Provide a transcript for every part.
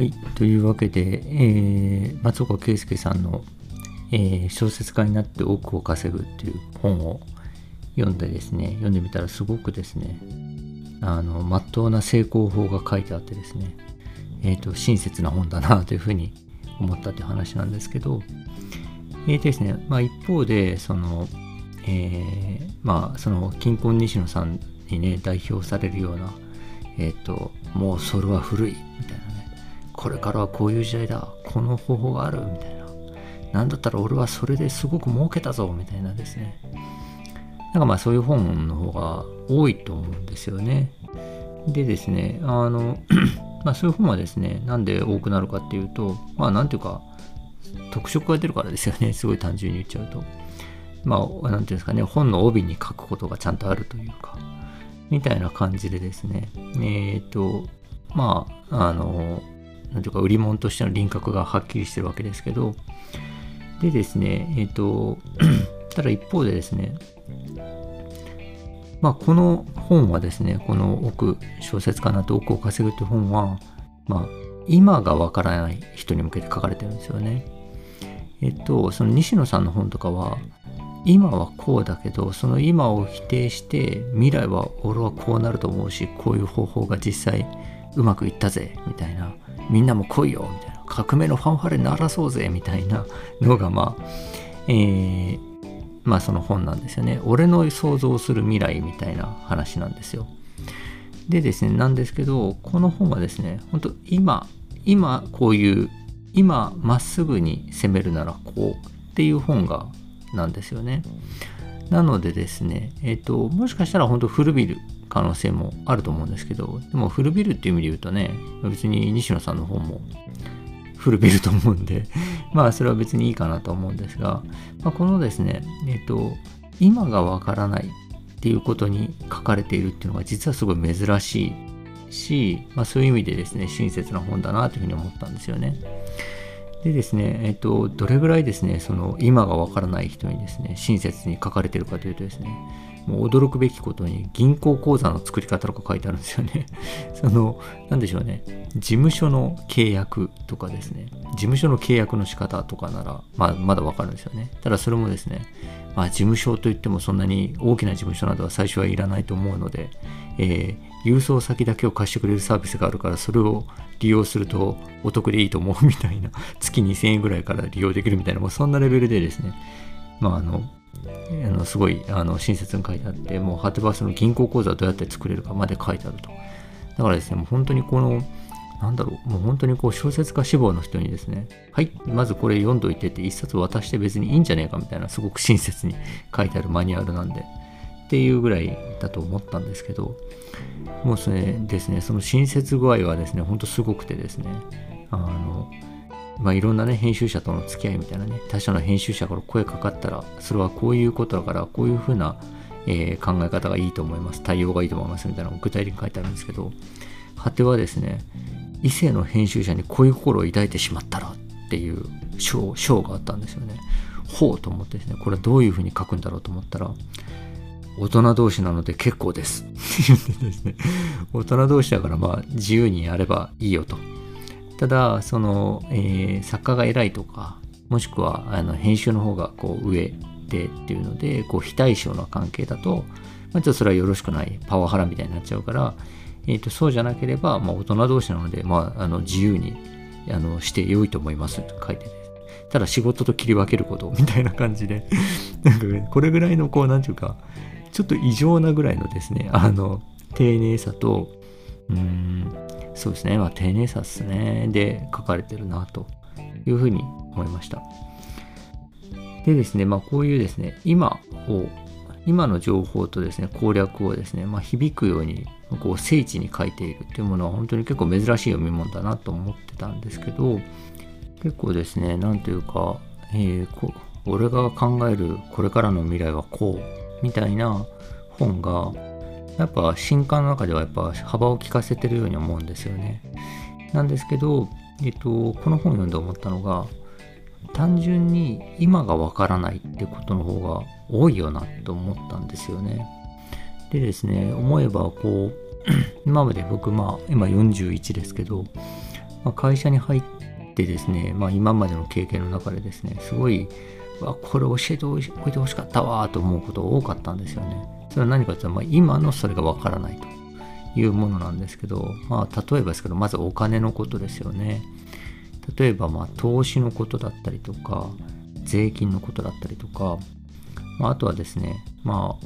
はい、というわけで、えー、松岡圭介さんの、えー、小説家になって億を稼ぐっていう本を読んでですね、読んでみたらすごくですね、あの、まっとうな成功法が書いてあってですね、えっ、ー、と、親切な本だなというふうに思ったという話なんですけど、えーとですね、まあ一方で、その、えー、まあその、金婚西野さんにね、代表されるような、えっ、ー、と、もうそれは古い、みたいなこれからはこういう時代だ。この方法があるみたいな。何だったら俺はそれですごく儲けたぞみたいなですね。なんかまあそういう本の方が多いと思うんですよね。でですねあの まあそういう本はですねなんで多くなるかっていうとまあなんていうか特色が出るからですよね。すごい単純に言っちゃうと。まあなんていうんですかね本の帯に書くことがちゃんとあるというかみたいな感じでですね。えっ、ー、とまああのなんていうか売り物としての輪郭がはっきりしてるわけですけどでですねえっ、ー、とただ一方でですねまあこの本はですねこの奥小説家なと奥を稼ぐという本はまあ今がわからない人に向けて書かれてるんですよね。えっとその西野さんの本とかは今はこうだけどその今を否定して未来は俺はこうなると思うしこういう方法が実際うまくいったぜみたいなみんなも来いよみたいな。革命のファンファレ鳴らそうぜみたいなのがまあえー、まあその本なんですよね。俺の想像する未来みたいな話なんですよ。でですねなんですけどこの本はですね本当今今こういう今まっすぐに攻めるならこうっていう本がなんですよね。なのでですねえっ、ー、ともしかしたら本当古びる可能性もあると思うんですけど、でも古びるっていう意味で言うとね、別に西野さんの方も古びると思うんで、まあそれは別にいいかなと思うんですが、まあ、このですね、えっ、と、今がわからないっていうことに書かれているっていうのが実はすごい珍しいし、まあそういう意味でですね、親切な本だなというふうに思ったんですよね。でですね、えっと、どれぐらいですね、その今がわからない人にですね、親切に書かれてるかというとですね、もう驚くべきことに銀行口座の作り方とか書いてあるんですよね。その、なんでしょうね。事務所の契約とかですね。事務所の契約の仕方とかなら、まあ、まだわかるんですよね。ただそれもですね、まあ、事務所といってもそんなに大きな事務所などは最初はいらないと思うので、えー、郵送先だけを貸してくれるサービスがあるから、それを利用するとお得でいいと思うみたいな、月2000円ぐらいから利用できるみたいな、もうそんなレベルでですね、まあ、あの、あのすごいあの親切に書いてあって、もうハテバースの銀行口座をどうやって作れるかまで書いてあると。だからですね、もう本当にこの、なんだろう、もう本当にこう小説家志望の人にですね、はい、まずこれ読んどいてって一冊渡して別にいいんじゃねえかみたいな、すごく親切に書いてあるマニュアルなんで、っていうぐらいだと思ったんですけど、もうそれですね、その親切具合はですね、ほんとすごくてですね、あの、まあ、いろんなね、編集者との付き合いみたいなね、他社の編集者から声かかったら、それはこういうことだから、こういうふうな、えー、考え方がいいと思います、対応がいいと思いますみたいなのを具体的に書いてあるんですけど、果てはですね、異性の編集者にこういう心を抱いてしまったらっていう章章があったんですよね。ほうと思ってですね、これはどういうふうに書くんだろうと思ったら、大人同士なので結構です。って言ってですね、大人同士だからまあ自由にやればいいよと。ただその、えー、作家が偉いとかもしくはあの編集の方がこう上でっていうのでこう非対称な関係だと、まあ、ちょっとそれはよろしくないパワハラみたいになっちゃうから、えーと、そうじゃなければ、まあ、大人同士なので、まあ、あの自由にあのして良いと思いますと書いてて。ただ仕事と切り分けることみたいな感じで。なんか、これぐらいのこう何て言うかちょっと異常なぐらいのですねあの丁寧さとうんそうですね、まあ、丁寧さですね。で、書かれてるなというふうに思いました。でですね、まあ、こういうですね、今を、今の情報とですね、攻略をですね、まあ、響くように、こう、聖地に書いているっていうものは本当に結構珍しい読み物だなと思ってたんですけど、結構ですね、なんというか、えー、こ俺が考えるこれからの未来はこう、みたいな本が、やっぱ新刊の中ではやっぱ幅を利かせてるように思うんですよね。なんですけど、えっと、この本読んで思ったのが、単純に今がわからないってことの方が多いよなと思ったんですよね。でですね、思えばこう、今まで僕まあ今41ですけど、まあ、会社に入ってですね、まあ、今までの経験の中でですねすごいわこれ教えておいてほしかったわと思うことが多かったんですよね。それは何かというと、まあ、今のそれがわからないというものなんですけど、まあ、例えばですけどまずお金のことですよね。例えばまあ投資のことだったりとか税金のことだったりとか、まあ、あとはですねま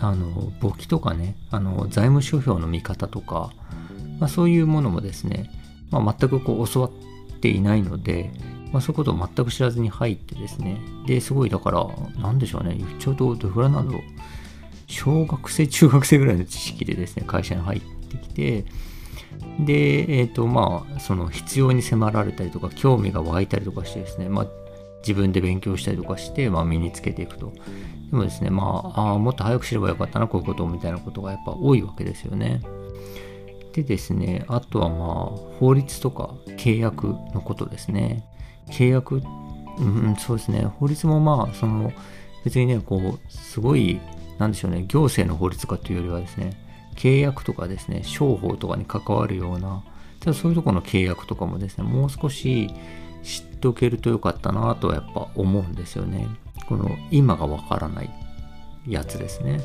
あ あの簿記とかねあの財務諸表の見方とか、まあ、そういうものもですね、まあ、全くこう教わっていないので、まあ、そういうことを全く知らずに入ってですね。ですごいだから何でしょうね。ちょうどどれぐらいなんだろう。小学生 中学生ぐらいの知識でですね会社に入ってきてで、えっ、ー、と、まあ、その必要に迫られたりとか、興味が湧いたりとかしてですね、まあ、自分で勉強したりとかして、まあ、身につけていくと。でもですね、まあ、あもっと早く知ればよかったな、こういうことみたいなことがやっぱ多いわけですよね。でですね、あとはまあ、法律とか契約のことですね。契約、うん、そうですね、法律もまあ、その、別にね、こう、すごい、なんでしょうね、行政の法律かというよりはですね、契約とかですね、商法とかに関わるような、そういうところの契約とかもですね、もう少し知っておけるとよかったなとはやっぱ思うんですよね。この今がわからないやつですね。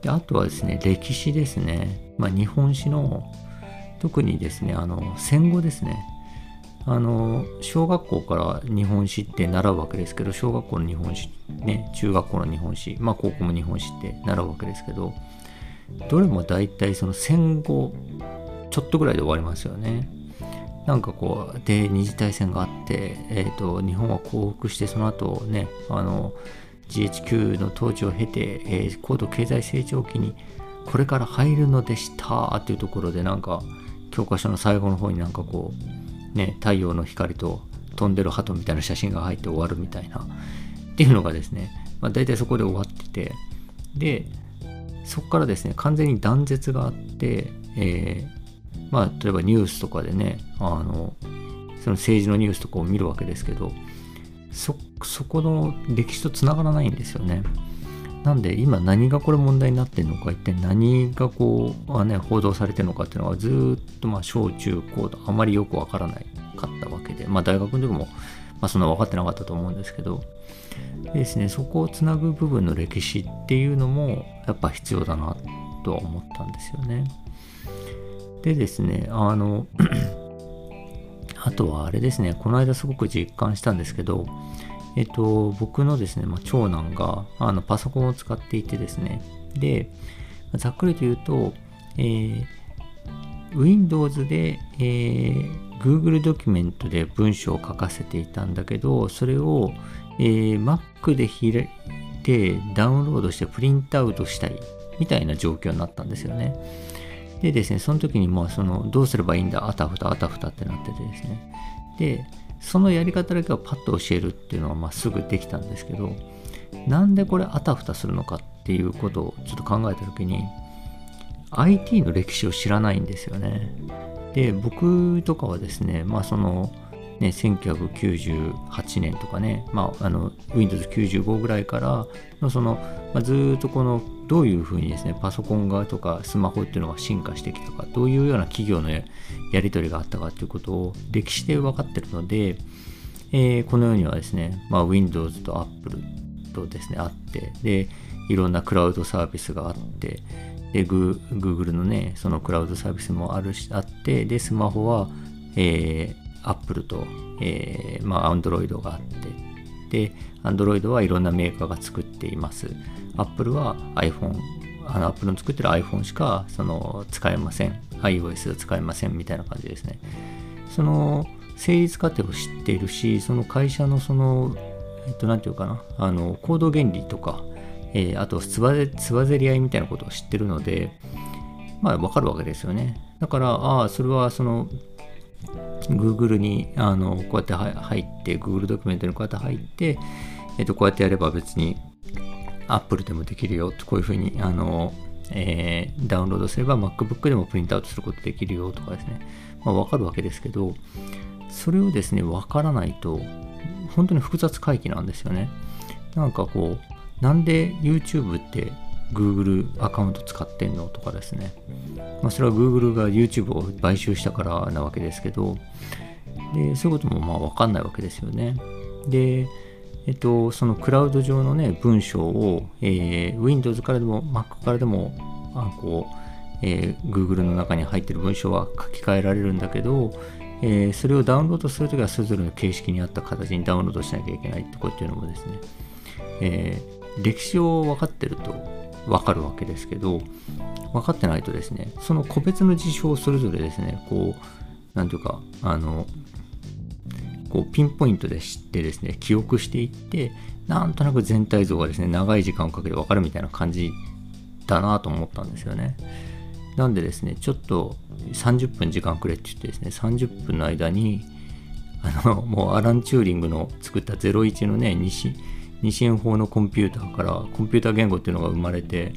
であとはですね、歴史ですね。まあ、日本史の特にですね、あの戦後ですね。あの小学校から日本史って習うわけですけど小学校の日本史ね中学校の日本史まあ高校も日本史って習うわけですけどどれも大体その戦後ちょっとぐらいで終わりますよね。なんかこうで二次大戦があって、えーと、日本は降伏してその後ねあの GHQ の統治を経て、えー、高度経済成長期にこれから入るのでしたっていうところでなんか教科書の最後の方になんかこうね太陽の光と飛んでる鳩みたいな写真が入って終わるみたいなっていうのがですね、まあ、大体そこで終わっててでそこからですね完全に断絶があって、えー、まあ例えばニュースとかでねあのその政治のニュースとかを見るわけですけどそそこの歴史とつながらないんですよね。なんで今何がこれ問題になってるのか一体何がこう、ね、報道されてるのかっていうのはずっとまあ小中高とあまりよくわからないかったわけでまあ大学の時もまあそんな分かってなかったと思うんですけどですねそこをつなぐ部分の歴史っていうのもやっぱ必要だなとは思ったんですよね。でですねあの あとはあれですねこの間すごく実感したんですけどえっと僕のですね、まあ、長男があのパソコンを使っていてですねでざっくりと言うと、えー、Windows で、えー、Google ドキュメントで文章を書かせていたんだけどそれを、えー、Mac で開いてダウンロードしてプリントアウトしたいみたいな状況になったんですよね。でですね、その時にまあそのどうすればいいんだ、あたふたあたふたってなっててですね。で、そのやり方だけはパッと教えるっていうのはまあすぐできたんですけど、なんでこれあたふたするのかっていうことをちょっと考えた時に、IT の歴史を知らないんですよね。で、僕とかはですね、まあその、ね、1998年とかね、まあ、あの Windows95 ぐらいからのその、まあ、ずっとこのどういうふうにですねパソコン側とかスマホっていうのが進化してきたかどういうような企業のやり取りがあったかということを歴史で分かってるので、えー、このようにはですね、まあ、Windows と Apple とですねあってでいろんなクラウドサービスがあってで Google のねそのクラウドサービスもあるしあってでスマホは、えー Apple と、えー、まあ、Android があって、で、Android はいろんなメーカーが作っています。Apple は iPhone、あの Apple の作ってる iPhone しかその使えません。iOS は使えませんみたいな感じですね。その成立過程を知っているし、その会社のその、えっと、なんていうかな、あの、行動原理とか、えー、あとつばぜ、つばぜり合いみたいなことを知ってるので、まあ、わかるわけですよね。だから、ああ、それはその Google にあのこうやって入って、Google ドキュメントにこうやって入って、えっと、こうやってやれば別に Apple でもできるよこういうふうにあの、えー、ダウンロードすれば MacBook でもプリントアウトすることできるよとかですね、まあ、わかるわけですけど、それをですね、わからないと、本当に複雑回帰なんですよね。なんかこう、なんで YouTube って Google アカウント使ってんのとかですね。まあ、それは Google が YouTube を買収したからなわけですけど、でそういうこともまあ分かんないわけですよね。で、えっと、そのクラウド上のね、文章を、えー、Windows からでも Mac からでも、あこう、えー、Google の中に入ってる文章は書き換えられるんだけど、えー、それをダウンロードするときはそれぞれの形式に合った形にダウンロードしなきゃいけないってこというのもですね、えー、歴史を分かってると分かるわけですけど分かってないとですねその個別の事象をそれぞれですねこう何ていうかあのこうピンポイントで知ってですね記憶していってなんとなく全体像がですね長い時間をかけて分かるみたいな感じだなと思ったんですよね。なんでですね、ちょっと30分時間くれって言ってですね、30分の間に、あの、もうアラン・チューリングの作った01のね、西、二進法のコンピューターからコンピューター言語っていうのが生まれて、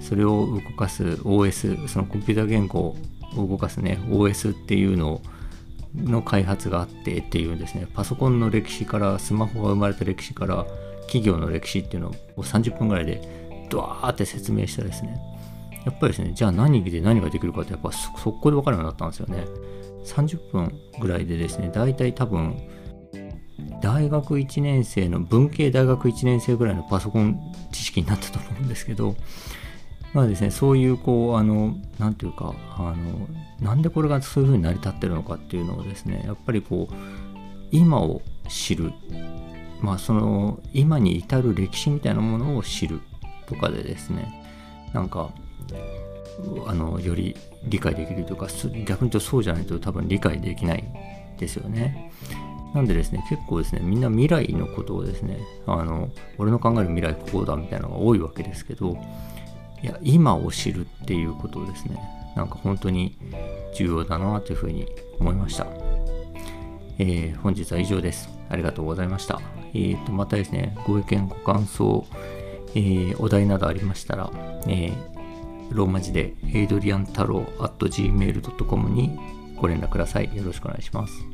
それを動かす OS、そのコンピューター言語を動かすね、OS っていうのをの開発があってっていうですね、パソコンの歴史から、スマホが生まれた歴史から、企業の歴史っていうのを30分ぐらいでドワーって説明したですね、やっぱりですね、じゃあ何で何ができるかってやっぱ速攻で分かるようになったんですよね。30分ぐらいでですね、大体多分、大学1年生の、文系大学1年生ぐらいのパソコン知識になったと思うんですけど、まあですね、そういう、こう、あの、なんていうか、あの、なんでこれがそういうふうに成り立ってるのかっていうのをですね、やっぱりこう、今を知る、まあその、今に至る歴史みたいなものを知るとかでですね、なんか、あのより理解できるというか逆に言うとそうじゃないと多分理解できないですよね。なんでですね、結構ですね、みんな未来のことをですね、あの、俺の考える未来こうだみたいなのが多いわけですけど、いや、今を知るっていうことですね、なんか本当に重要だなというふうに思いました。えー、本日は以上です。ありがとうございました。えー、と、またですね、ご意見、ご感想、えー、お題などありましたら、えローマ字でエイドリアン太郎 at gmail.com にご連絡ください。よろしくお願いします。